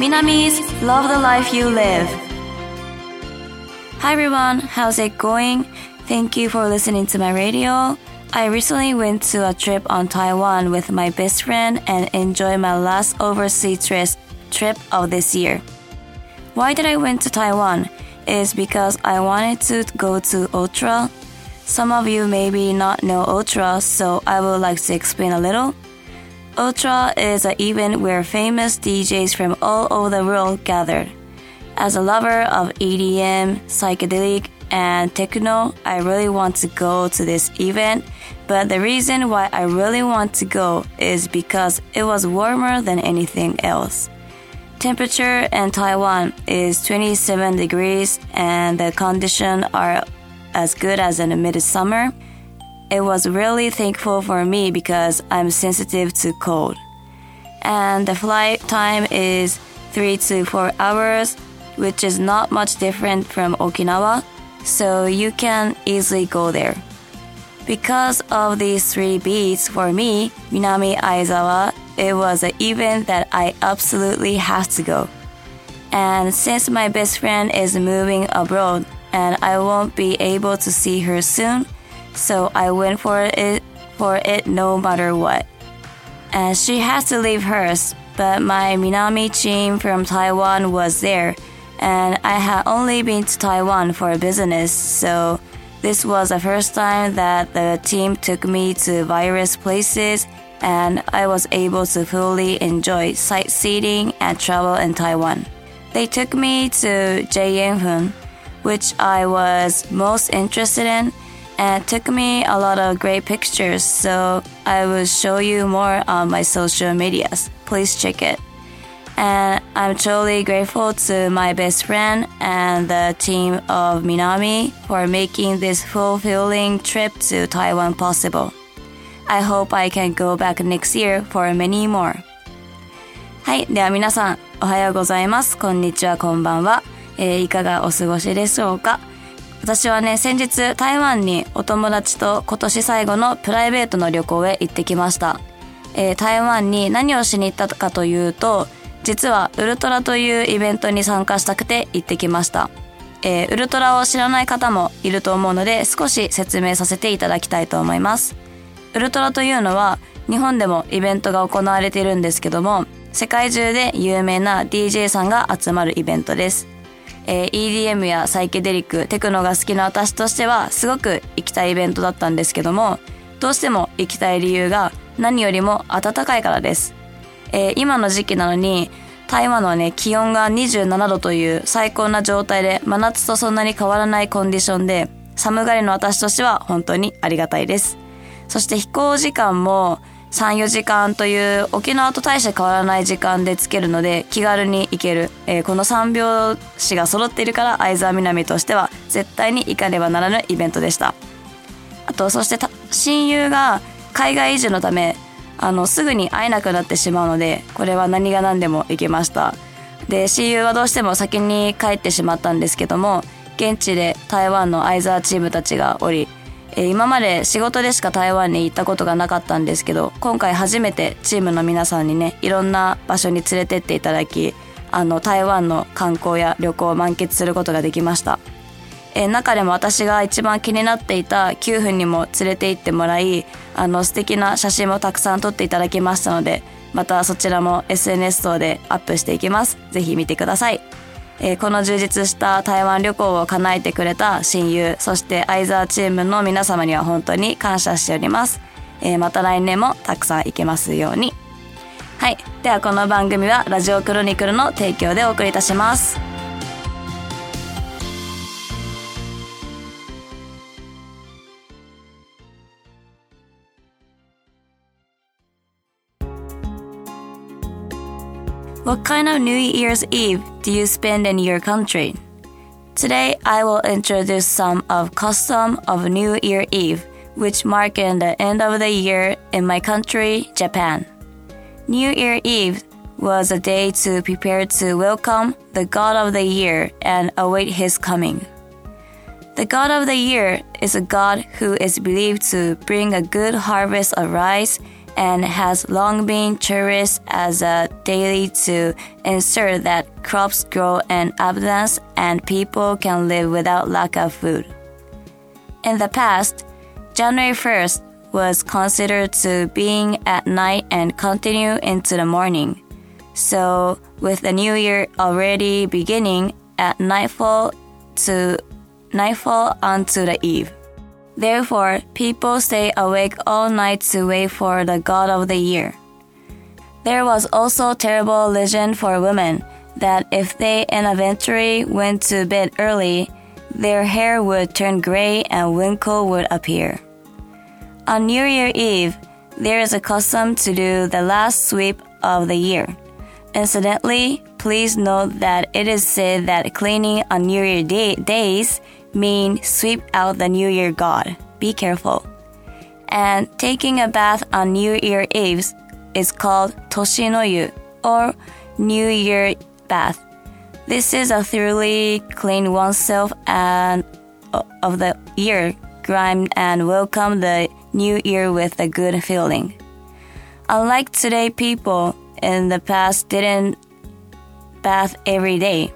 Minamis Love the Life You Live. Hi everyone, how's it going? Thank you for listening to my radio. I recently went to a trip on Taiwan with my best friend and enjoyed my last overseas trip of this year. Why did I went to Taiwan? Is because I wanted to go to Ultra. Some of you maybe not know Ultra, so I would like to explain a little. Ultra is an event where famous DJs from all over the world gather. As a lover of EDM, psychedelic, and techno, I really want to go to this event. But the reason why I really want to go is because it was warmer than anything else. Temperature in Taiwan is 27 degrees and the conditions are as good as in midsummer. It was really thankful for me because I'm sensitive to cold. And the flight time is 3 to 4 hours, which is not much different from Okinawa so you can easily go there. Because of these three beats, for me, Minami Aizawa, it was an event that I absolutely have to go. And since my best friend is moving abroad and I won't be able to see her soon, so I went for it for it no matter what. And she has to leave hers, but my Minami team from Taiwan was there and I had only been to Taiwan for business, so this was the first time that the team took me to various places and I was able to fully enjoy sightseeing and travel in Taiwan. They took me to Jaehyun, which I was most interested in, and took me a lot of great pictures, so I will show you more on my social medias. Please check it and I'm truly grateful to my best friend and the team of Minami for making this fulfilling trip to Taiwan possible. I hope I can go back next year for many more. はい。では皆さん、おはようございます。こんにちは、こんばんは。えー、いかがお過ごしでしょうか 私はね、先日台湾にお友達と今年最後のプライベートの旅行へ行ってきました。えー、台湾に何をしに行ったかというと、実はウルトラというイベントに参加したくて行ってきました。えー、ウルトラを知らない方もいると思うので少し説明させていただきたいと思います。ウルトラというのは日本でもイベントが行われているんですけども世界中で有名な DJ さんが集まるイベントです。えー、EDM やサイケデリック、テクノが好きな私としてはすごく行きたいイベントだったんですけどもどうしても行きたい理由が何よりも暖かいからです。えー、今の時期なのに台湾はね気温が27度という最高な状態で真夏とそんなに変わらないコンディションで寒がりの私としては本当にありがたいですそして飛行時間も34時間という沖縄と大して変わらない時間でつけるので気軽に行ける、えー、この3拍子が揃っているから相沢みなみとしては絶対に行かねばならぬイベントでした。あとそして親友が海外移住のためあのすぐに会えなくなってしまうのでこれは何が何でも行けました。で親友はどうしても先に帰ってしまったんですけども現地で台湾の相沢チームたちがおりえ今まで仕事でしか台湾に行ったことがなかったんですけど今回初めてチームの皆さんにねいろんな場所に連れてっていただきあの台湾の観光や旅行を満喫することができました。え、中でも私が一番気になっていた9分にも連れて行ってもらいあの素敵な写真もたくさん撮っていただきましたのでまたそちらも SNS 等でアップしていきます。ぜひ見てください、えー、この充実した台湾旅行を叶えてくれた親友そして相沢チームの皆様には本当に感謝しております、えー、また来年もたくさん行けますように。はい。ではこの番組はラジオクロニクルの提供でお送りいたします。What kind of New Year's Eve do you spend in your country? Today I will introduce some of custom of New Year Eve, which mark in the end of the year in my country, Japan. New Year Eve was a day to prepare to welcome the God of the year and await his coming. The God of the year is a God who is believed to bring a good harvest of rice and has long been cherished as a daily to ensure that crops grow in abundance and people can live without lack of food. In the past, January 1st was considered to being at night and continue into the morning. So, with the new year already beginning at nightfall to nightfall onto the eve. Therefore, people stay awake all night to wait for the god of the year. There was also terrible legend for women that if they eventually went to bed early, their hair would turn gray and wrinkle would appear. On New Year Eve, there is a custom to do the last sweep of the year. Incidentally, please note that it is said that cleaning on New Year day- days mean sweep out the New Year god. Be careful. And taking a bath on New Year Eve is called Toshinoyu or New Year bath. This is a thoroughly clean oneself and uh, of the year, grime and welcome the new year with a good feeling. Unlike today, people in the past didn't bath every day,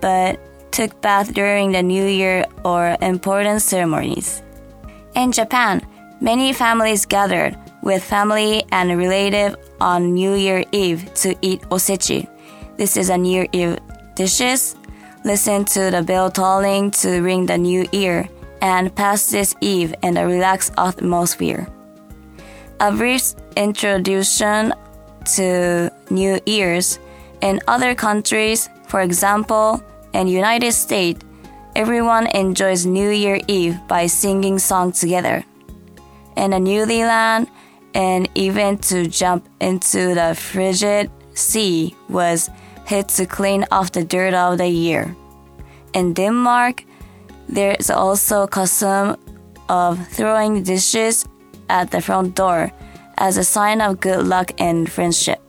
but took bath during the new year or important ceremonies. In Japan, many families gathered with family and relative on New Year Eve to eat osechi. This is a New Year dishes. Listen to the bell tolling to ring the new year and pass this eve in a relaxed atmosphere. A brief introduction to New Year's in other countries, for example, in United States, everyone enjoys New Year Eve by singing songs together. In New Zealand, an event to jump into the frigid sea was held to clean off the dirt of the year. In Denmark, there is also a custom of throwing dishes at the front door as a sign of good luck and friendship.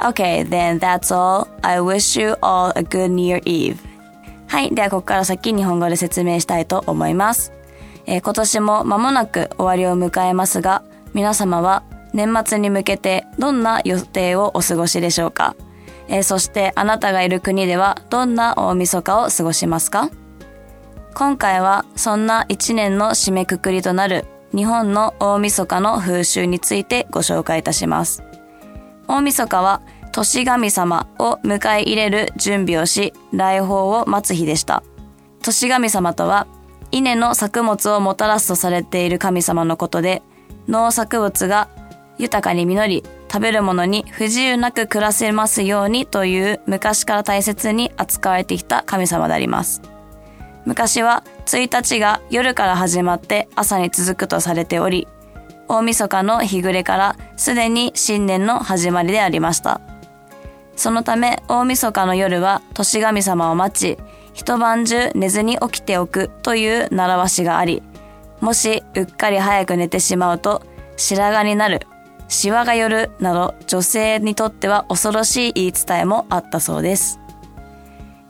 Okay, then that's all. I wish you all a good New Year Eve. はい。では、ここから先日本語で説明したいと思います。えー、今年も間もなく終わりを迎えますが、皆様は年末に向けてどんな予定をお過ごしでしょうか、えー、そしてあなたがいる国ではどんな大晦日を過ごしますか？今回はそんな一年の締めくくりとなる日本の大晦日の風習についてご紹介いたします。大晦日は年神様を迎え入れる準備をし、来訪を待つ日でした。年神様とは、稲の作物をもたらすとされている神様のことで、農作物が豊かに実り、食べるものに不自由なく暮らせますようにという昔から大切に扱われてきた神様であります。昔は1日が夜から始まって朝に続くとされており、大晦日の日暮れからすでに新年の始まりでありました。そのため大晦日の夜は年神様を待ち、一晩中寝ずに起きておくという習わしがあり、もしうっかり早く寝てしまうと白髪になる、シワが寄るなど女性にとっては恐ろしい言い伝えもあったそうです。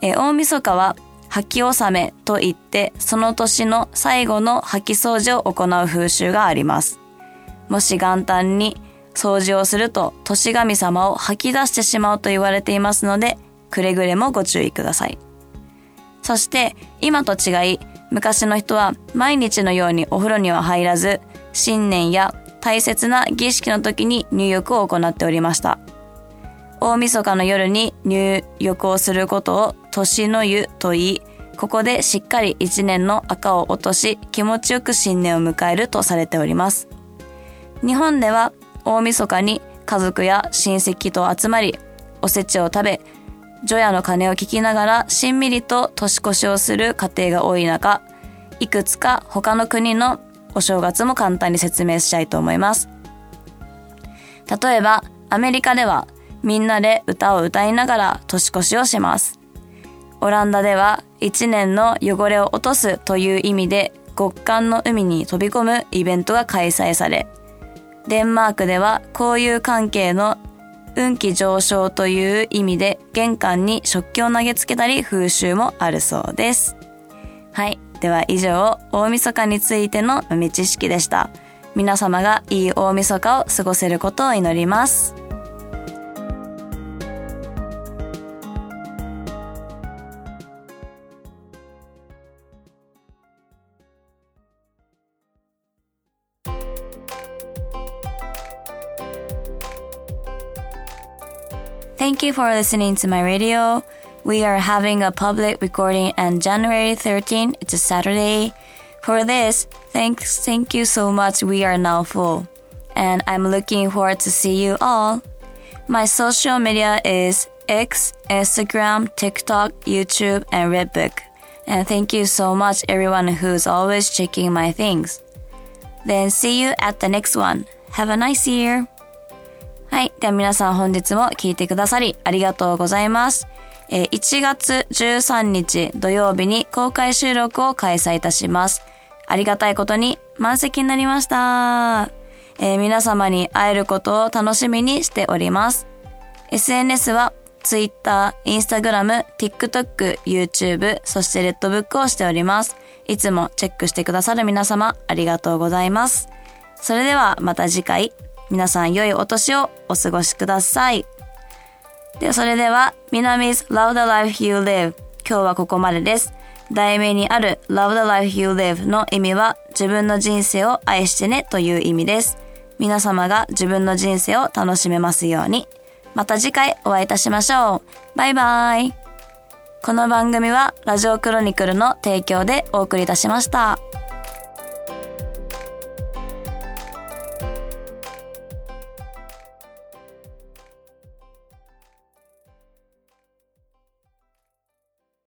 え大晦日は掃き納めといってその年の最後の掃き掃除を行う風習があります。もし元旦に掃除をすると年神様を吐き出してしまうと言われていますので、くれぐれもご注意ください。そして今と違い、昔の人は毎日のようにお風呂には入らず、新年や大切な儀式の時に入浴を行っておりました。大晦日の夜に入浴をすることを年の湯と言い、ここでしっかり一年の赤を落とし気持ちよく新年を迎えるとされております。日本では大晦日に家族や親戚と集まり、おせちを食べ、除夜の鐘を聞きながらしんみりと年越しをする家庭が多い中、いくつか他の国のお正月も簡単に説明したいと思います。例えば、アメリカではみんなで歌を歌いながら年越しをします。オランダでは一年の汚れを落とすという意味で極寒の海に飛び込むイベントが開催され、デンマークでは交友関係の運気上昇という意味で玄関に食器を投げつけたり風習もあるそうです。はい。では以上、大晦日についての豆知識でした。皆様がいい大晦日を過ごせることを祈ります。Thank you for listening to my radio. We are having a public recording on January 13. It's a Saturday. For this, thanks, thank you so much. We are now full. And I'm looking forward to see you all. My social media is X, Instagram, TikTok, YouTube, and Redbook. And thank you so much everyone who's always checking my things. Then see you at the next one. Have a nice year. はい。では皆さん本日も聞いてくださりありがとうございます。えー、1月13日土曜日に公開収録を開催いたします。ありがたいことに満席になりました。えー、皆様に会えることを楽しみにしております。SNS は Twitter、Instagram、TikTok、YouTube、そして Redbook をしております。いつもチェックしてくださる皆様ありがとうございます。それではまた次回。皆さん良いお年をお過ごしください。で、それでは、南 's Love the Life You Live 今日はここまでです。題名にある Love the Life You Live の意味は自分の人生を愛してねという意味です。皆様が自分の人生を楽しめますように。また次回お会いいたしましょう。バイバイ。この番組はラジオクロニクルの提供でお送りいたしました。